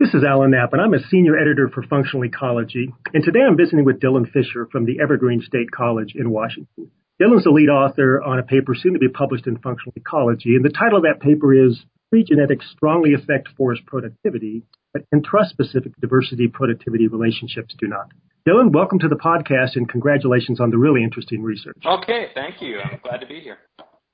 This is Alan Knapp, and I'm a senior editor for Functional Ecology. And today I'm visiting with Dylan Fisher from the Evergreen State College in Washington. Dylan's the lead author on a paper soon to be published in Functional Ecology, and the title of that paper is Tree Genetics Strongly Affect Forest Productivity, but Intraspecific Diversity Productivity Relationships Do Not. Dylan, welcome to the podcast and congratulations on the really interesting research. Okay, thank you. I'm glad to be here.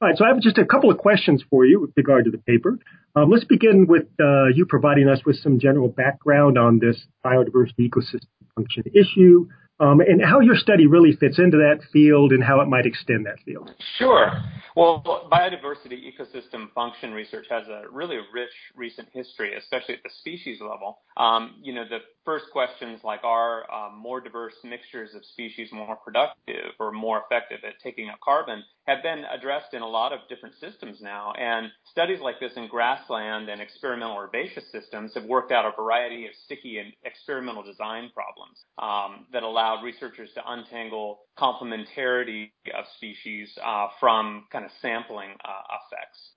All right, so I have just a couple of questions for you with regard to the paper. Um, let's begin with uh, you providing us with some general background on this biodiversity ecosystem function issue, um, and how your study really fits into that field and how it might extend that field. Sure. Well, biodiversity ecosystem function research has a really rich recent history, especially at the species level. Um, you know, the first questions like are uh, more diverse mixtures of species more productive or more effective at taking up carbon have been addressed in a lot of different systems now. And studies like this in grassland and experimental herbaceous systems have worked out a variety of sticky and experimental design problems um, that allowed researchers to untangle complementarity of species uh, from kind of sampling uh, effects.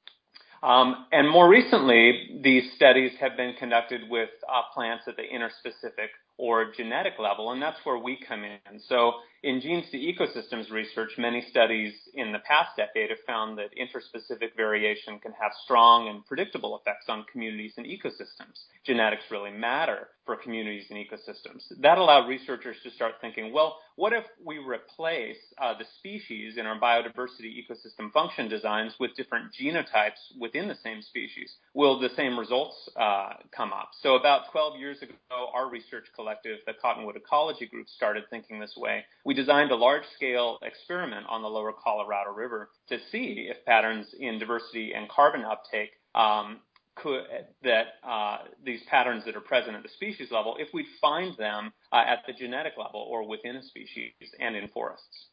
Um, and more recently, these studies have been conducted with uh, plants at the intraspecific or genetic level, and that's where we come in. So in genes to ecosystems research, many studies in the past decade have found that intraspecific variation can have strong and predictable effects on communities and ecosystems. Genetics really matter for communities and ecosystems. That allowed researchers to start thinking, well, what if we replace uh, the species in our biodiversity ecosystem function designs with different genotypes within the same species? Will the same results uh, come up? So about 12 years ago, our research collective, the Cottonwood Ecology Group, started thinking this way. We designed a large-scale experiment on the lower Colorado River to see if patterns in diversity and carbon uptake um, could, that uh, these patterns that are present at the species level, if we find them uh, at the genetic level or within a species and in forests.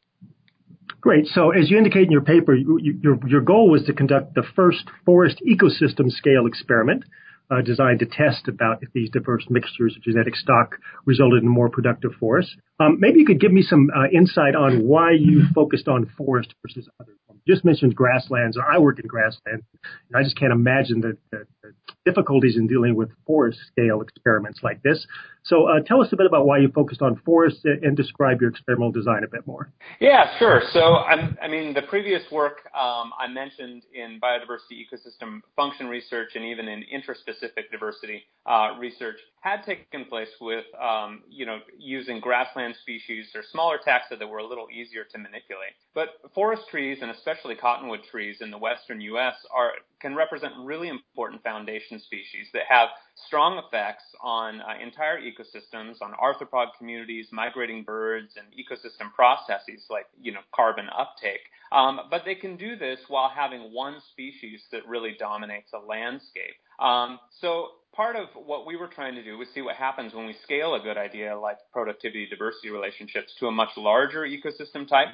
Great. So, as you indicate in your paper, you, your, your goal was to conduct the first forest ecosystem scale experiment uh, designed to test about if these diverse mixtures of genetic stock resulted in more productive forests. Um, maybe you could give me some uh, insight on why you focused on forest versus other just mentioned grasslands. or I work in grasslands, I just can't imagine the, the, the difficulties in dealing with forest scale experiments like this. So, uh, tell us a bit about why you focused on forests and describe your experimental design a bit more. Yeah, sure. So, I'm, i mean, the previous work um, I mentioned in biodiversity ecosystem function research and even in intraspecific diversity uh, research had taken place with, um, you know, using grassland species or smaller taxa that were a little easier to manipulate. But forest trees and especially cottonwood trees in the western U.S. are can represent really important foundation species that have strong effects on uh, entire ecosystems, on arthropod communities, migrating birds, and ecosystem processes like you know carbon uptake. Um, but they can do this while having one species that really dominates a landscape. Um, so part of what we were trying to do was see what happens when we scale a good idea like productivity diversity relationships to a much larger ecosystem type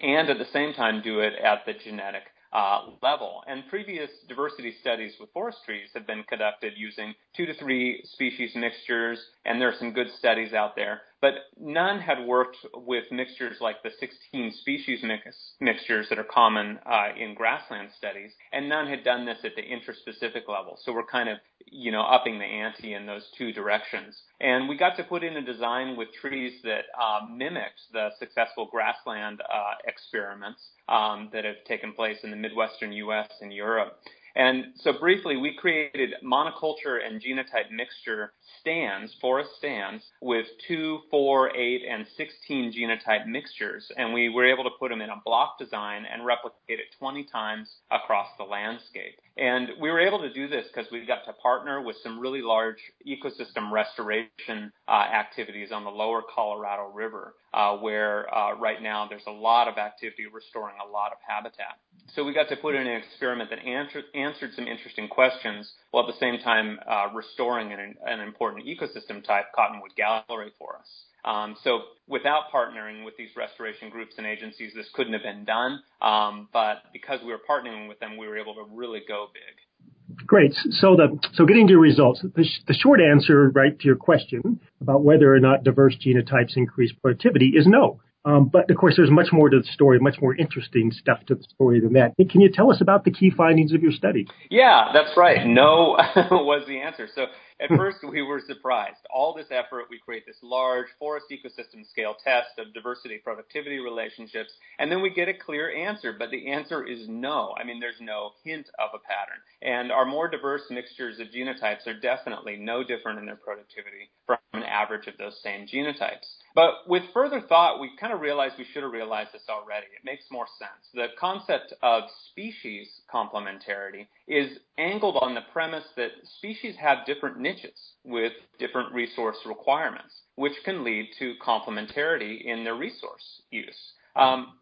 and at the same time do it at the genetic uh, level. And previous diversity studies with forest trees have been conducted using two to three species mixtures, and there are some good studies out there. But none had worked with mixtures like the 16 species mix, mixtures that are common uh, in grassland studies, and none had done this at the intraspecific level. So we're kind of, you know, upping the ante in those two directions. And we got to put in a design with trees that uh, mimicked the successful grassland uh, experiments um, that have taken place in the Midwestern U.S. and Europe. And so briefly, we created monoculture and genotype mixture stands, forest stands, with 2, 4, 8, and 16 genotype mixtures. And we were able to put them in a block design and replicate it 20 times across the landscape. And we were able to do this because we got to partner with some really large ecosystem restoration uh, activities on the lower Colorado River, uh, where uh, right now there's a lot of activity restoring a lot of habitat. So we got to put in an experiment that answered, answered some interesting questions while at the same time uh, restoring an, an important ecosystem type, cottonwood gallery forest. Um, so without partnering with these restoration groups and agencies, this couldn't have been done. Um, but because we were partnering with them, we were able to really go big. Great. So the so getting to your results, the, sh- the short answer, right, to your question about whether or not diverse genotypes increase productivity is no. Um, but of course, there's much more to the story, much more interesting stuff to the story than that. Can you tell us about the key findings of your study? Yeah, that's right. No was the answer. So at first, we were surprised. All this effort, we create this large forest ecosystem scale test of diversity productivity relationships, and then we get a clear answer. But the answer is no. I mean, there's no hint of a pattern. And our more diverse mixtures of genotypes are definitely no different in their productivity from an average of those same genotypes. But with further thought, we kind of realized we should have realized this already. It makes more sense. The concept of species complementarity is angled on the premise that species have different niches with different resource requirements, which can lead to complementarity in their resource use. Um,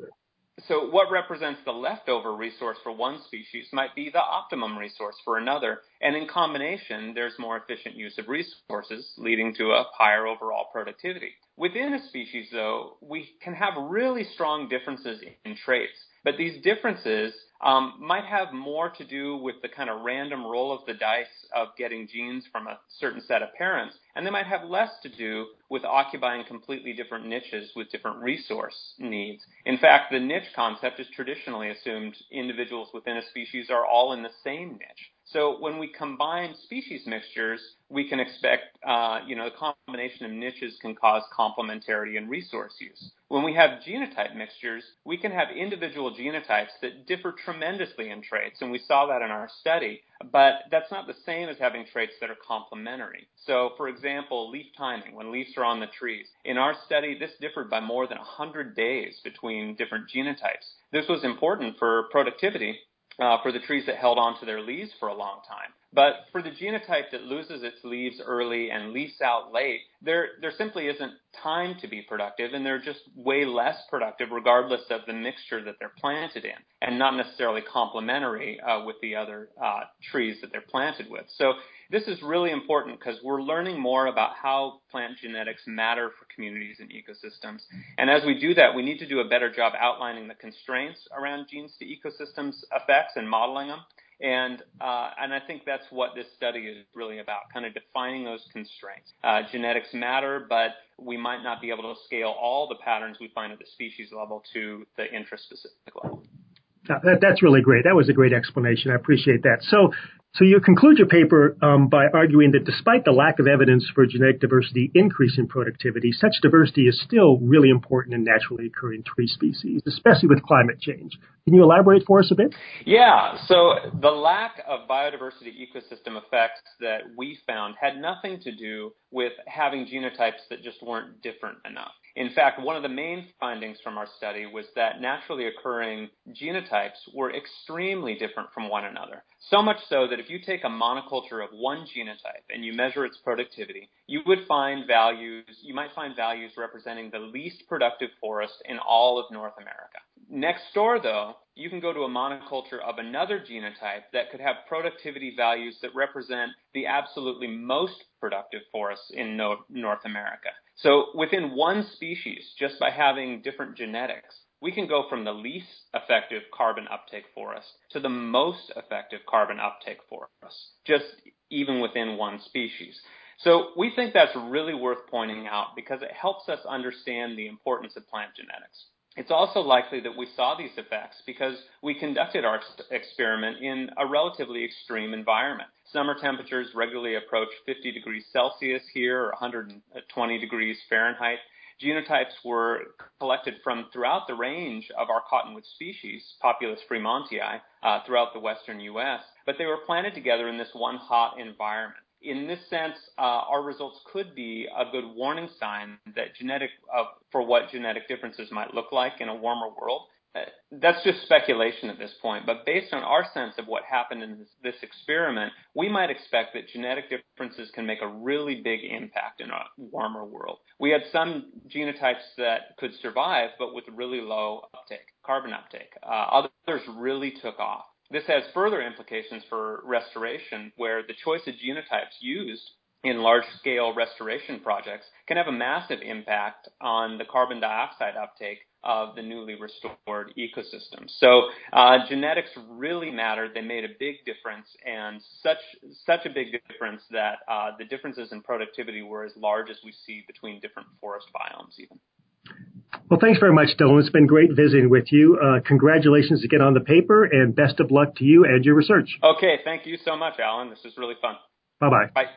so what represents the leftover resource for one species might be the optimum resource for another, and in combination, there's more efficient use of resources, leading to a higher overall productivity. Within a species, though, we can have really strong differences in traits, but these differences um, might have more to do with the kind of random roll of the dice of getting genes from a certain set of parents, and they might have less to do with occupying completely different niches with different resource needs. In fact, the niche concept is traditionally assumed individuals within a species are all in the same niche. So when we combine species mixtures, we can expect, uh, you know, the combination of niches can cause complementarity in resource use. When we have genotype mixtures, we can have individual genotypes that differ tremendously in traits, and we saw that in our study. But that's not the same as having traits that are complementary. So, for example, leaf timing, when leaves are on the trees. In our study, this differed by more than 100 days between different genotypes. This was important for productivity uh, for the trees that held on to their leaves for a long time. But for the genotype that loses its leaves early and leaves out late, there, there simply isn't time to be productive and they're just way less productive regardless of the mixture that they're planted in and not necessarily complementary uh, with the other uh, trees that they're planted with. So this is really important because we're learning more about how plant genetics matter for communities and ecosystems. And as we do that, we need to do a better job outlining the constraints around genes to ecosystems effects and modeling them. And uh, and I think that's what this study is really about, kind of defining those constraints. Uh, genetics matter, but we might not be able to scale all the patterns we find at the species level to the intraspecific level. That, that's really great. That was a great explanation. I appreciate that. So, so you conclude your paper um, by arguing that despite the lack of evidence for genetic diversity increasing productivity, such diversity is still really important in naturally occurring tree species, especially with climate change. Can you elaborate for us a bit? Yeah. So the lack of biodiversity ecosystem effects that we found had nothing to do with having genotypes that just weren't different enough. In fact, one of the main findings from our study was that naturally occurring genotypes were extremely different from one another. So much so that if you take a monoculture of one genotype and you measure its productivity, you would find values, you might find values representing the least productive forest in all of North America. Next door, though, you can go to a monoculture of another genotype that could have productivity values that represent the absolutely most productive forests in North America. So within one species, just by having different genetics, we can go from the least effective carbon uptake forest to the most effective carbon uptake forest, just even within one species. So we think that's really worth pointing out because it helps us understand the importance of plant genetics. It's also likely that we saw these effects because we conducted our experiment in a relatively extreme environment. Summer temperatures regularly approach 50 degrees Celsius here or 120 degrees Fahrenheit. Genotypes were collected from throughout the range of our cottonwood species, Populus fremontii, uh, throughout the western U.S., but they were planted together in this one hot environment in this sense, uh, our results could be a good warning sign that genetic uh, for what genetic differences might look like in a warmer world. Uh, that's just speculation at this point, but based on our sense of what happened in this, this, experiment, we might expect that genetic differences can make a really big impact in a warmer world. We had some genotypes that could survive, but with really low uptake, carbon uptake. Uh, others really took off. This has further implications for restoration, where the choice of genotypes used in large scale restoration projects can have a massive impact on the carbon dioxide uptake of the newly restored ecosystem. So uh, genetics really mattered. They made a big difference, and such such a big difference that uh, the differences in productivity were as large as we see between different forest biomes, even. Well, thanks very much, Dylan. It's been great visiting with you. Uh, congratulations again on the paper, and best of luck to you and your research. Okay, thank you so much, Alan. This is really fun. Bye-bye. Bye.